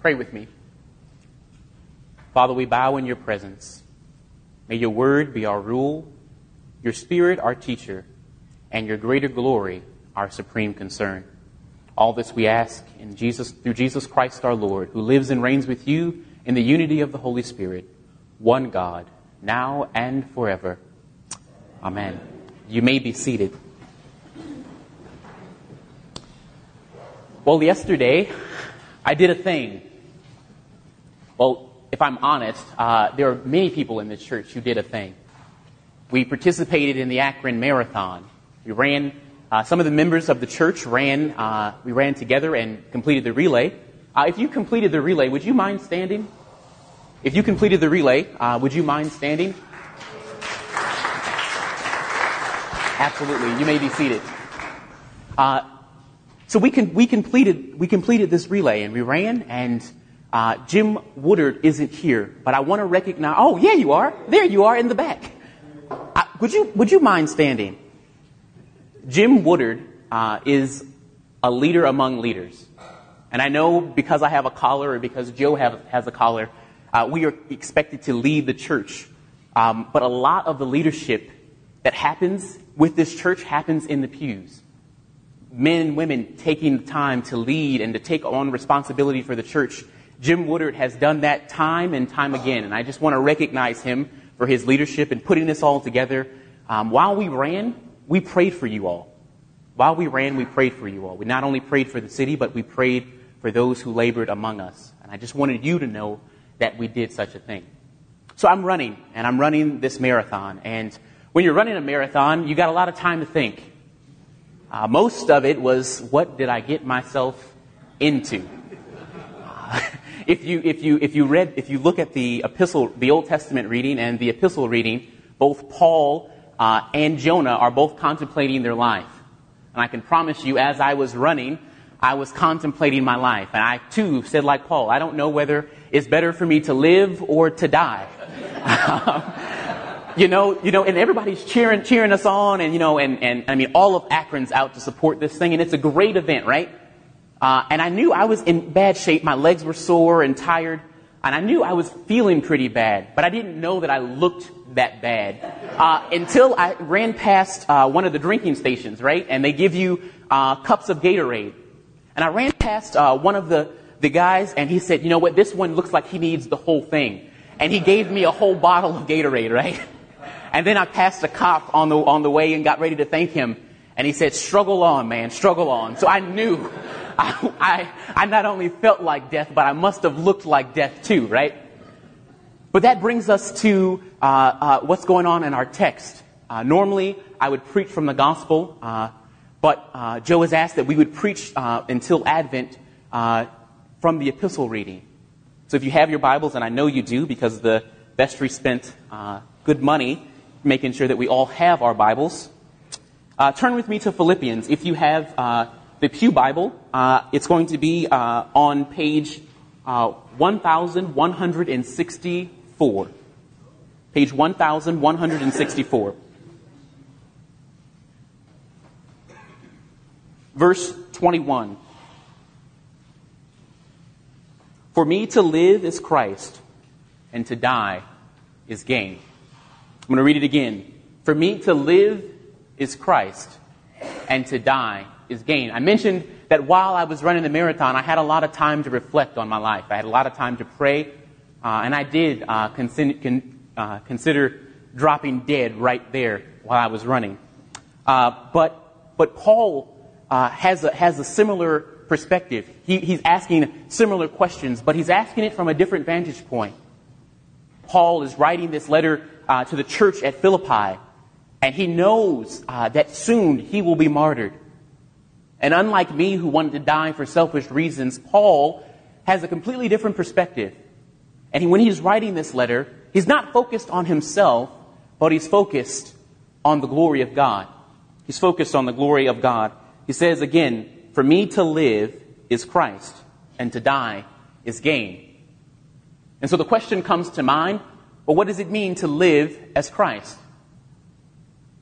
Pray with me. Father, we bow in your presence. May your word be our rule, your spirit our teacher, and your greater glory our supreme concern. All this we ask in Jesus, through Jesus Christ our Lord, who lives and reigns with you in the unity of the Holy Spirit, one God, now and forever. Amen. You may be seated. Well, yesterday I did a thing. Well, if I'm honest, uh, there are many people in this church who did a thing. We participated in the Akron Marathon. We ran uh, some of the members of the church ran, uh, we ran together and completed the relay. Uh, if you completed the relay, would you mind standing? If you completed the relay, uh, would you mind standing? Absolutely. You may be seated. Uh, so we, can, we, completed, we completed this relay and we ran and uh, Jim Woodard isn't here, but I want to recognize, oh yeah, you are. There you are in the back. would you, would you mind standing? Jim Woodard uh, is a leader among leaders. And I know because I have a collar or because Joe have, has a collar, uh, we are expected to lead the church. Um, but a lot of the leadership that happens with this church happens in the pews. Men and women taking the time to lead and to take on responsibility for the church. Jim Woodard has done that time and time again, and I just want to recognize him for his leadership in putting this all together. Um, while we ran, we prayed for you all. While we ran, we prayed for you all. We not only prayed for the city, but we prayed for those who labored among us. And I just wanted you to know that we did such a thing. So I'm running, and I'm running this marathon. And when you're running a marathon, you got a lot of time to think. Uh, most of it was, what did I get myself into? If you, if you, if you read, if you look at the epistle, the Old Testament reading and the epistle reading, both Paul uh, and Jonah are both contemplating their life. And I can promise you, as I was running, I was contemplating my life. And I too said, like Paul, I don't know whether it's better for me to live or to die. you know, you know, and everybody's cheering, cheering us on, and you know, and, and I mean, all of Akron's out to support this thing, and it's a great event, right? Uh, and I knew I was in bad shape. My legs were sore and tired. And I knew I was feeling pretty bad, but I didn't know that I looked that bad uh, until I ran past uh, one of the drinking stations, right? And they give you uh, cups of Gatorade. And I ran past uh, one of the, the guys, and he said, You know what? This one looks like he needs the whole thing. And he gave me a whole bottle of Gatorade, right? And then I passed a cop on the, on the way and got ready to thank him. And he said, Struggle on, man, struggle on. So I knew I, I, I not only felt like death, but I must have looked like death too, right? But that brings us to uh, uh, what's going on in our text. Uh, normally, I would preach from the gospel, uh, but uh, Joe has asked that we would preach uh, until Advent from the epistle reading. So if you have your Bibles, and I know you do because the vestry spent good money making sure that we all have our Bibles, turn with me to Philippians. If you have the Pew Bible. Uh, it's going to be uh, on page uh, 1164. Page 1164. Verse 21. For me to live is Christ, and to die is gain. I'm going to read it again. For me to live is Christ, and to die is gain. I mentioned that while I was running the marathon, I had a lot of time to reflect on my life. I had a lot of time to pray, uh, and I did uh, consider, con, uh, consider, dropping dead right there while I was running. Uh, but, but Paul uh, has, a, has a similar perspective. He, he's asking similar questions, but he's asking it from a different vantage point. Paul is writing this letter uh, to the church at Philippi, and he knows that soon he will be martyred. And unlike me, who wanted to die for selfish reasons, Paul has a completely different perspective. And he, when he's writing this letter, he's not focused on himself, but he's focused on the glory of God. He's focused on the glory of God. He says again, For me to live is Christ, and to die is gain. And so the question comes to mind well, what does it mean to live as Christ?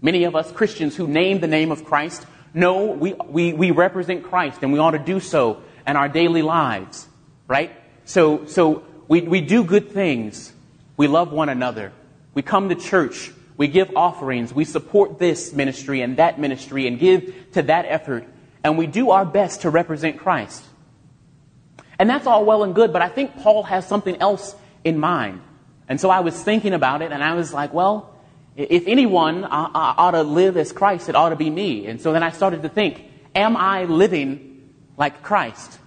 Many of us Christians who name the name of Christ no, we, we, we represent Christ and we ought to do so in our daily lives, right? So, so we, we do good things. We love one another. We come to church. We give offerings. We support this ministry and that ministry and give to that effort. And we do our best to represent Christ. And that's all well and good, but I think Paul has something else in mind. And so I was thinking about it and I was like, well, if anyone ought to live as Christ, it ought to be me. And so then I started to think, am I living like Christ?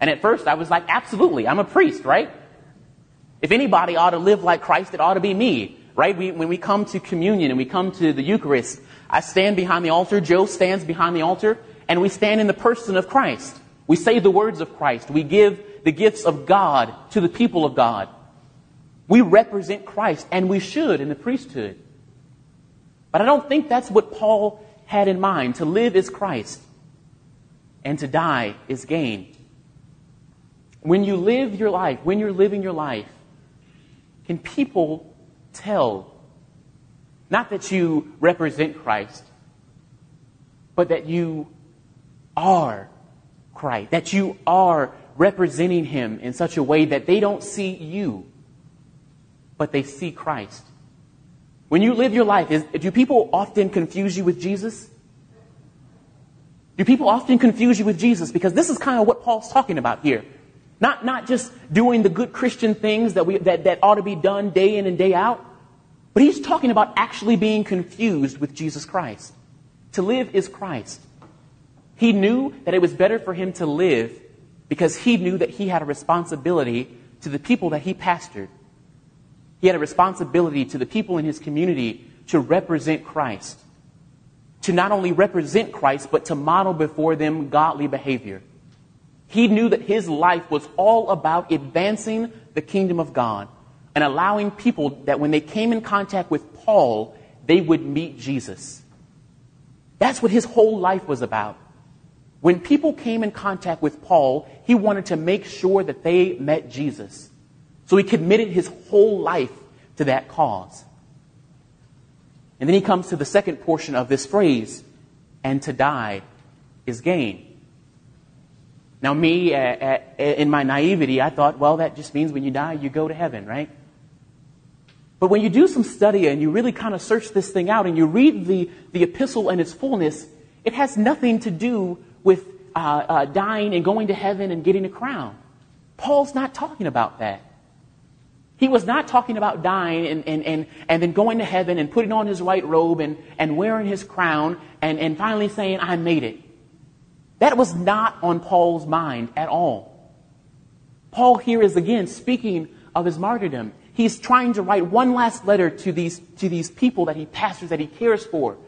And at first I was like, absolutely, I'm a priest, right? If anybody ought to live like Christ, it ought to be me, right? We, when we come to communion and we come to the Eucharist, I stand behind the altar, Joe stands behind the altar, and we stand in the person of Christ. We say the words of Christ. We give the gifts of God to the people of God. We represent Christ, and we should in the priesthood. But I don't think that's what Paul had in mind. To live is Christ, and to die is gain. When you live your life, when you're living your life, can people tell not that you represent Christ, but that you are Christ, that you are representing Him in such a way that they don't see you, but they see Christ? When you live your life, is, do people often confuse you with Jesus? Do people often confuse you with Jesus? Because this is kind of what Paul's talking about here. Not, not just doing the good Christian things that, we, that, that ought to be done day in and day out, but he's talking about actually being confused with Jesus Christ. To live is Christ. He knew that it was better for him to live because he knew that he had a responsibility to the people that he pastored. He had a responsibility to the people in his community to represent Christ. To not only represent Christ, but to model before them godly behavior. He knew that his life was all about advancing the kingdom of God and allowing people that when they came in contact with Paul, they would meet Jesus. That's what his whole life was about. When people came in contact with Paul, he wanted to make sure that they met Jesus. So he committed his whole life to that cause. And then he comes to the second portion of this phrase, and to die is gain. Now, me, in my naivety, I thought, well, that just means when you die, you go to heaven, right? But when you do some study and you really kind of search this thing out and you read the, the epistle in its fullness, it has nothing to do with uh, uh dying and going to heaven and getting a crown. Paul's not talking about that. He was not talking about dying and, and, and, and then going to heaven and putting on his white robe and, and wearing his crown and, and finally saying, I made it. That was not on Paul's mind at all. Paul here is again speaking of his martyrdom. He's trying to write one last letter to these, to these people that he pastors, that he cares for.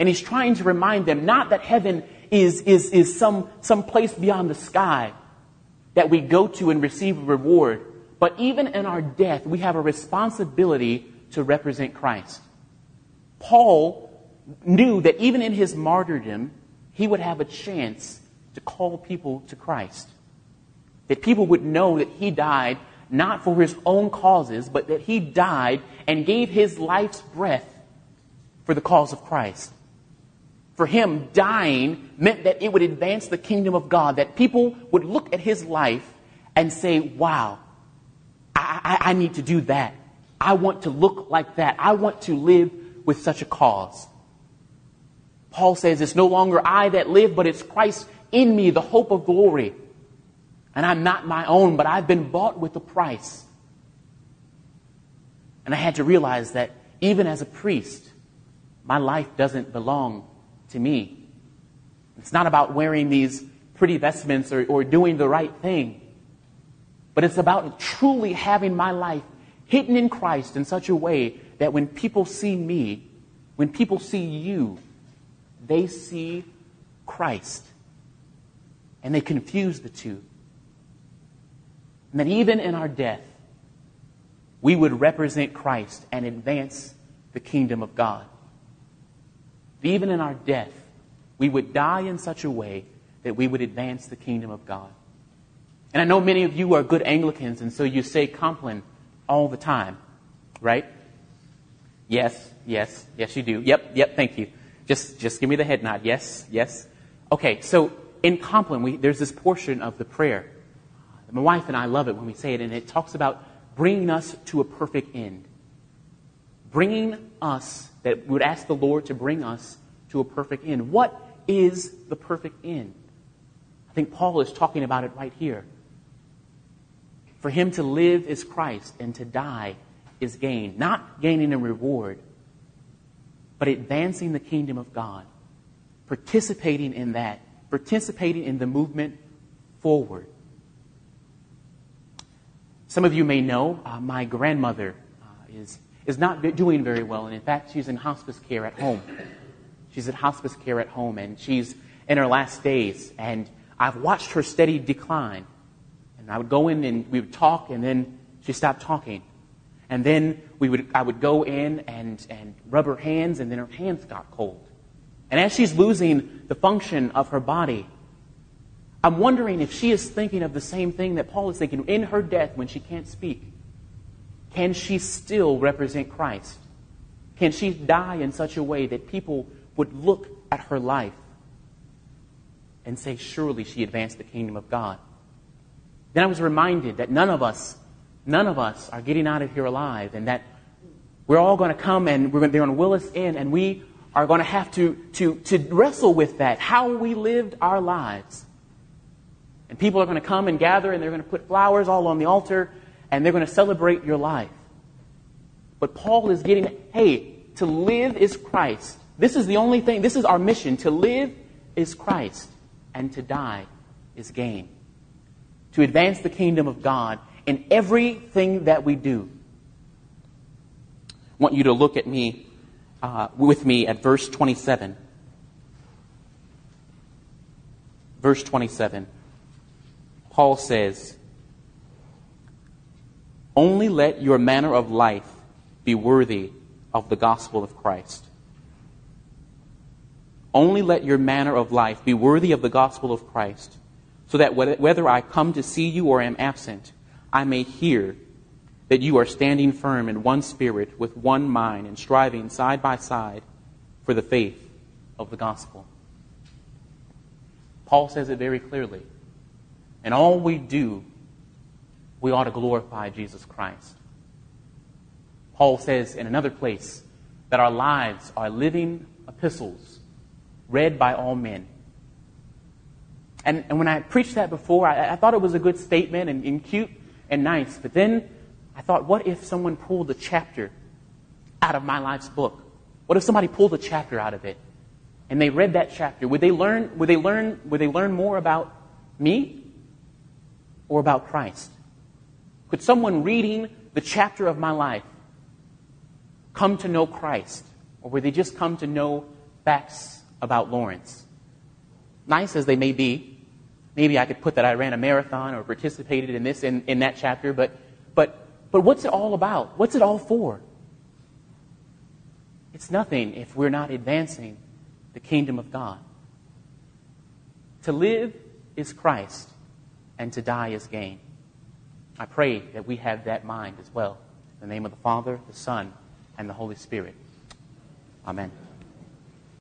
And he's trying to remind them not that heaven is, is, is some, some place beyond the sky that we go to and receive a reward, but even in our death, we have a responsibility to represent Christ. Paul knew that even in his martyrdom, he would have a chance to call people to Christ. That people would know that he died not for his own causes, but that he died and gave his life's breath for the cause of Christ. For him, dying meant that it would advance the kingdom of God, that people would look at his life and say, wow, I, I, need to do that. I want to look like that. I want to live with such a cause. Paul says, It's no longer I that live, but it's Christ in me, the hope of glory. And I'm not my own, but I've been bought with a price. And I had to realize that even as a priest, my life doesn't belong to me. It's not about wearing these pretty vestments or, or doing the right thing. But it's about truly having my life hidden in Christ in such a way that when people see me, when people see you, they see Christ. And they confuse the two. And that even in our death, we would represent Christ and advance the kingdom of God. Even in our death, we would die in such a way that we would advance the kingdom of God. And I know many of you are good Anglicans, and so you say Compline all the time, right? Yes, yes, yes, you do. Yep, yep, thank you. Just, just give me the head nod. Yes, yes. Okay, so in Compline, we, there's this portion of the prayer. My wife and I love it when we say it, and it talks about bringing us to a perfect end. Bringing us, that we would ask the Lord to bring us to a perfect end. What is the perfect end? I think Paul is talking about it right here. For him to live is Christ, and to die is gain. Not gaining a reward, but advancing the kingdom of God, participating in that, participating in the movement forward. Some of you may know uh, my grandmother uh, is, is not doing very well, and in fact, she's in hospice care at home. She's in hospice care at home, and she's in her last days, and I've watched her steady decline. And I would go in and we would talk, and then she stopped talking. And then we would, I would go in and, and rub her hands, and then her hands got cold. And as she's losing the function of her body, I'm wondering if she is thinking of the same thing that Paul is thinking in her death when she can't speak. Can she still represent Christ? Can she die in such a way that people would look at her life and say, Surely she advanced the kingdom of God? Then I was reminded that none of us, none of us are getting out of here alive, and that we're all going to come and we're going, they're going to will us in, and we are going to have to, to, to wrestle with that, how we lived our lives. And people are going to come and gather and they're going to put flowers all on the altar and they're going to celebrate your life. But Paul is getting, hey, to live is Christ. This is the only thing, this is our mission. To live is Christ and to die is gain. To advance the kingdom of God in everything that we do. I want you to look at me, uh, with me at verse 27. Verse 27. Paul says, Only let your manner of life be worthy of the gospel of Christ. Only let your manner of life be worthy of the gospel of Christ, so that whether I come to see you or am absent, I may hear that you are standing firm in one spirit, with one mind, and striving side by side for the faith of the gospel. Paul says it very clearly. And all we do, we ought to glorify Jesus Christ. Paul says in another place that our lives are living epistles read by all men. And, and when I preached that before, I, I thought it was a good statement and, and cute and nice. But then I thought, what if someone pulled a chapter out of my life's book? What if somebody pulled a chapter out of it and they read that chapter? Would they learn, would they learn, would they learn more about me? or about Christ? Could someone reading the chapter of my life come to know Christ? Or would they just come to know facts about Lawrence? Nice as they may be, maybe I could put that I ran a marathon or participated in this in, in that chapter, but, but, but what's it all about? What's it all for? It's nothing if we're not advancing the kingdom of God. To live is Christ and to die is gain. I pray that we have that mind as well. In the name of the Father, the Son, and the Holy Spirit. Amen.